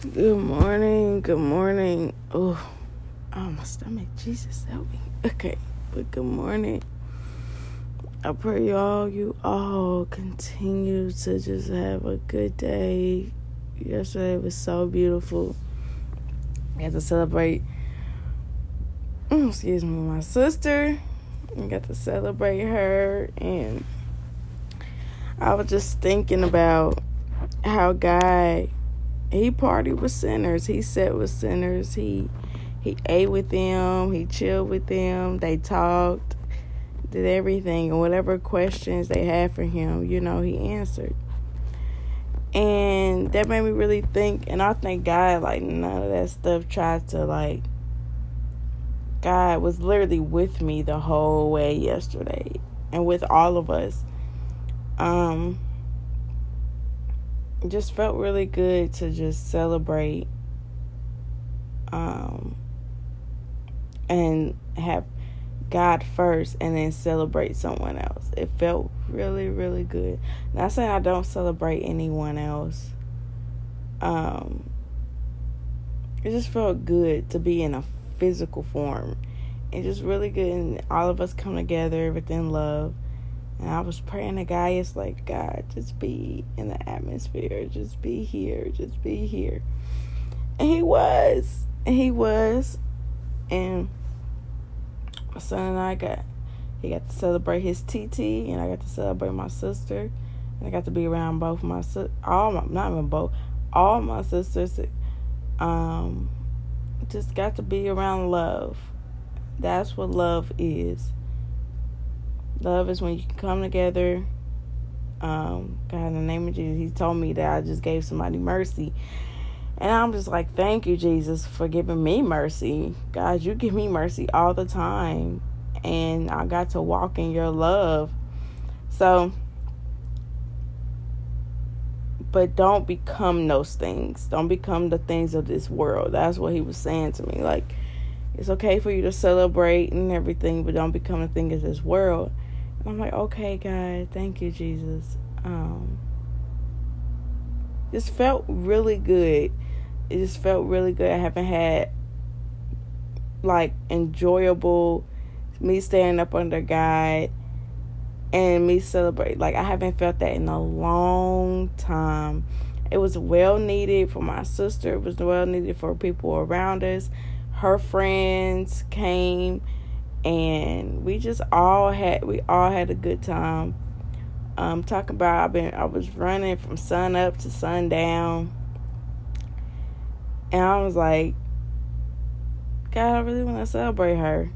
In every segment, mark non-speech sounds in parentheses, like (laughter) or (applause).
Good morning. Good morning. Oh, oh, my stomach. Jesus, help me. Okay, but good morning. I pray y'all, you all continue to just have a good day. Yesterday was so beautiful. I got to celebrate, mm, excuse me, my sister. I got to celebrate her, and I was just thinking about how God he partied with sinners. He sat with sinners. He he ate with them. He chilled with them. They talked, did everything, and whatever questions they had for him, you know, he answered. And that made me really think. And I thank God, like none of that stuff, tried to like. God was literally with me the whole way yesterday, and with all of us. Um just felt really good to just celebrate um, and have God first and then celebrate someone else. It felt really, really good. Not saying I don't celebrate anyone else. Um, it just felt good to be in a physical form. It just really good and all of us come together within love and I was praying to God, it's like, God, just be in the atmosphere. Just be here. Just be here. And he was. And he was. And my son and I got, he got to celebrate his TT, and I got to celebrate my sister. And I got to be around both my, all my, not even both, all my sisters. Um, just got to be around love. That's what love is Love is when you can come together. Um, God, in the name of Jesus, He told me that I just gave somebody mercy. And I'm just like, thank you, Jesus, for giving me mercy. God, you give me mercy all the time. And I got to walk in your love. So, but don't become those things. Don't become the things of this world. That's what he was saying to me. Like, it's okay for you to celebrate and everything, but don't become a thing of this world. I'm like, okay, God, thank you, Jesus. Um, just felt really good. It just felt really good. I haven't had like enjoyable me standing up under God and me celebrate. Like I haven't felt that in a long time. It was well needed for my sister. It was well needed for people around us. Her friends came and we just all had we all had a good time. Um, talking about I've been I was running from sun up to sundown, and I was like, God, I really want to celebrate her.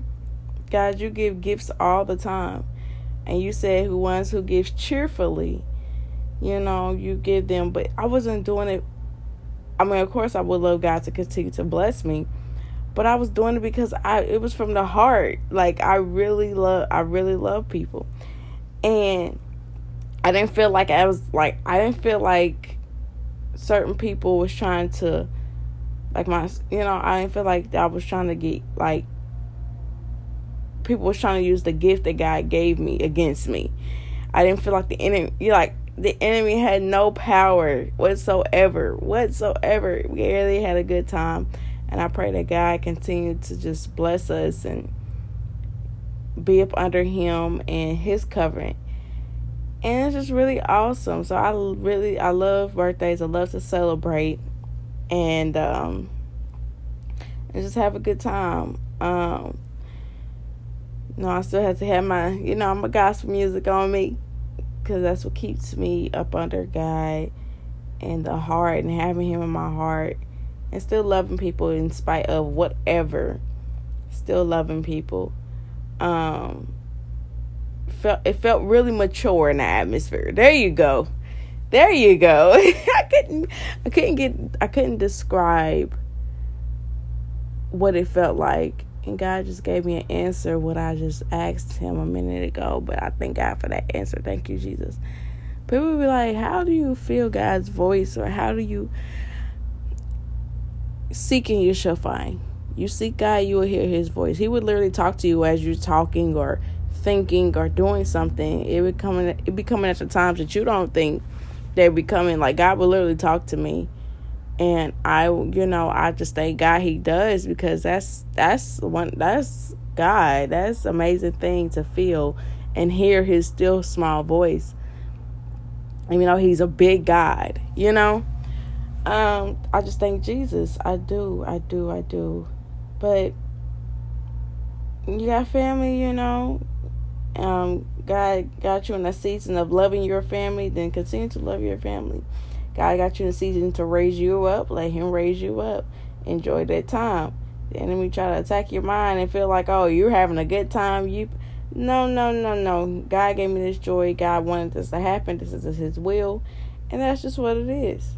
God, you give gifts all the time, and you said who ones who gives cheerfully, you know, you give them. But I wasn't doing it. I mean, of course, I would love God to continue to bless me but I was doing it because I it was from the heart. Like I really love I really love people. And I didn't feel like I was like I didn't feel like certain people was trying to like my you know, I didn't feel like I was trying to get like people was trying to use the gift that God gave me against me. I didn't feel like the enemy like the enemy had no power whatsoever. Whatsoever. We really had a good time and I pray that God continue to just bless us and be up under Him and His covering. And it's just really awesome. So I really I love birthdays. I love to celebrate and um and just have a good time. Um I still have to have my, you know, my gospel music on me because that's what keeps me up under God and the heart and having Him in my heart and still loving people in spite of whatever. Still loving people. Um felt it felt really mature in the atmosphere. There you go. There you go. (laughs) I couldn't I couldn't get I couldn't describe what it felt like. And God just gave me an answer what I just asked him a minute ago. But I thank God for that answer. Thank you, Jesus. People be like, How do you feel God's voice? Or how do you seeking you shall find. You seek God, you will hear his voice. He would literally talk to you as you're talking or thinking or doing something. It would come in, it be coming at the times that you don't think they're becoming like God will literally talk to me And I, you know, I just thank God He does because that's that's one that's God. That's amazing thing to feel and hear His still small voice. Even though He's a big God, you know. Um, I just thank Jesus. I do, I do, I do. But you got family, you know. Um, God got you in a season of loving your family, then continue to love your family. God got you in a season to raise you up, let Him raise you up. Enjoy that time. The enemy try to attack your mind and feel like, oh, you're having a good time. You, no, no, no, no. God gave me this joy. God wanted this to happen. This is His will, and that's just what it is.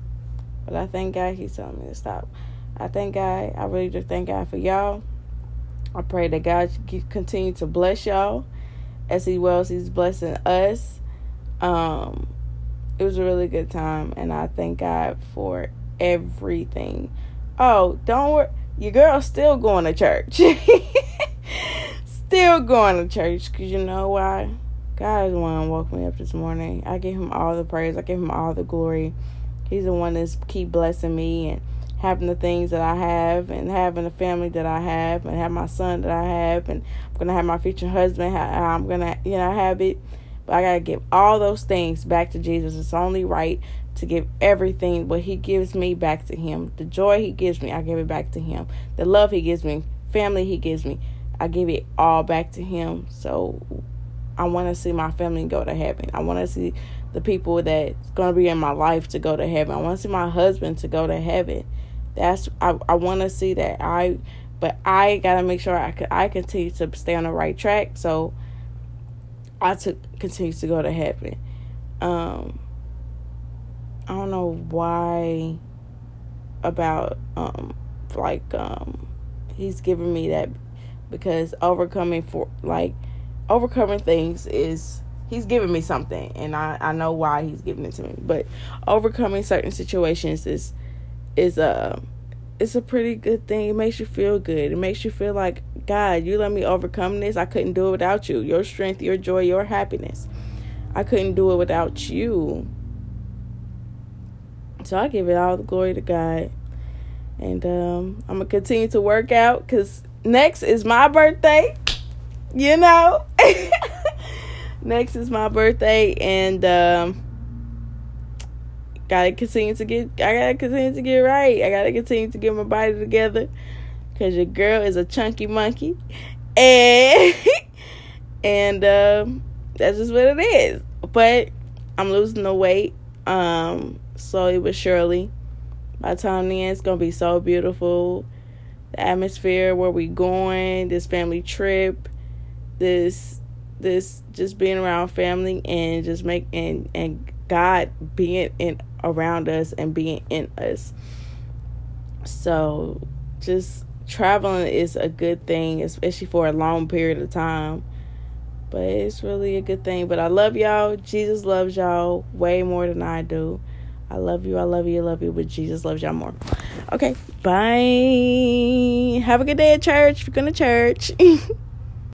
But I thank God He's telling me to stop. I thank God. I really just thank God for y'all. I pray that God continue to bless y'all as He well as He's blessing us. Um, it was a really good time, and I thank God for everything. Oh, don't worry, your girl's still going to church. (laughs) still going to church because you know why? God is the one woke me up this morning. I give Him all the praise. I give Him all the glory. He's the one that's keep blessing me and having the things that I have and having the family that I have and have my son that I have and I'm gonna have my future husband. I'm gonna you know have it, but I gotta give all those things back to Jesus. It's only right to give everything what He gives me back to Him. The joy He gives me, I give it back to Him. The love He gives me, family He gives me, I give it all back to Him. So I want to see my family go to heaven. I want to see the people that's going to be in my life to go to heaven. I want to see my husband to go to heaven. That's I I want to see that. I but I got to make sure I I continue to stay on the right track so I to continue to go to heaven. Um I don't know why about um like um he's giving me that because overcoming for like overcoming things is he's giving me something and I, I know why he's giving it to me. But overcoming certain situations is is a it's a pretty good thing. It makes you feel good. It makes you feel like god you let me overcome this. I couldn't do it without you. Your strength your joy your happiness. I couldn't do it without you. So i give it all the glory to god. And um, i'm gonna continue to work out because next is my birthday you know (laughs) next is my birthday and um gotta continue to get I gotta continue to get right. I gotta continue to get my body together. Cause your girl is a chunky monkey. And (laughs) and um that's just what it is. But I'm losing the weight. Um slowly but surely. By the time the end it's gonna be so beautiful. The atmosphere where we going, this family trip, this this just being around family and just make and and God being in around us and being in us. So just traveling is a good thing, especially for a long period of time. But it's really a good thing. But I love y'all. Jesus loves y'all way more than I do. I love you. I love you. I love you. But Jesus loves y'all more. Okay. Bye. Have a good day at church. If you're going to church. (laughs)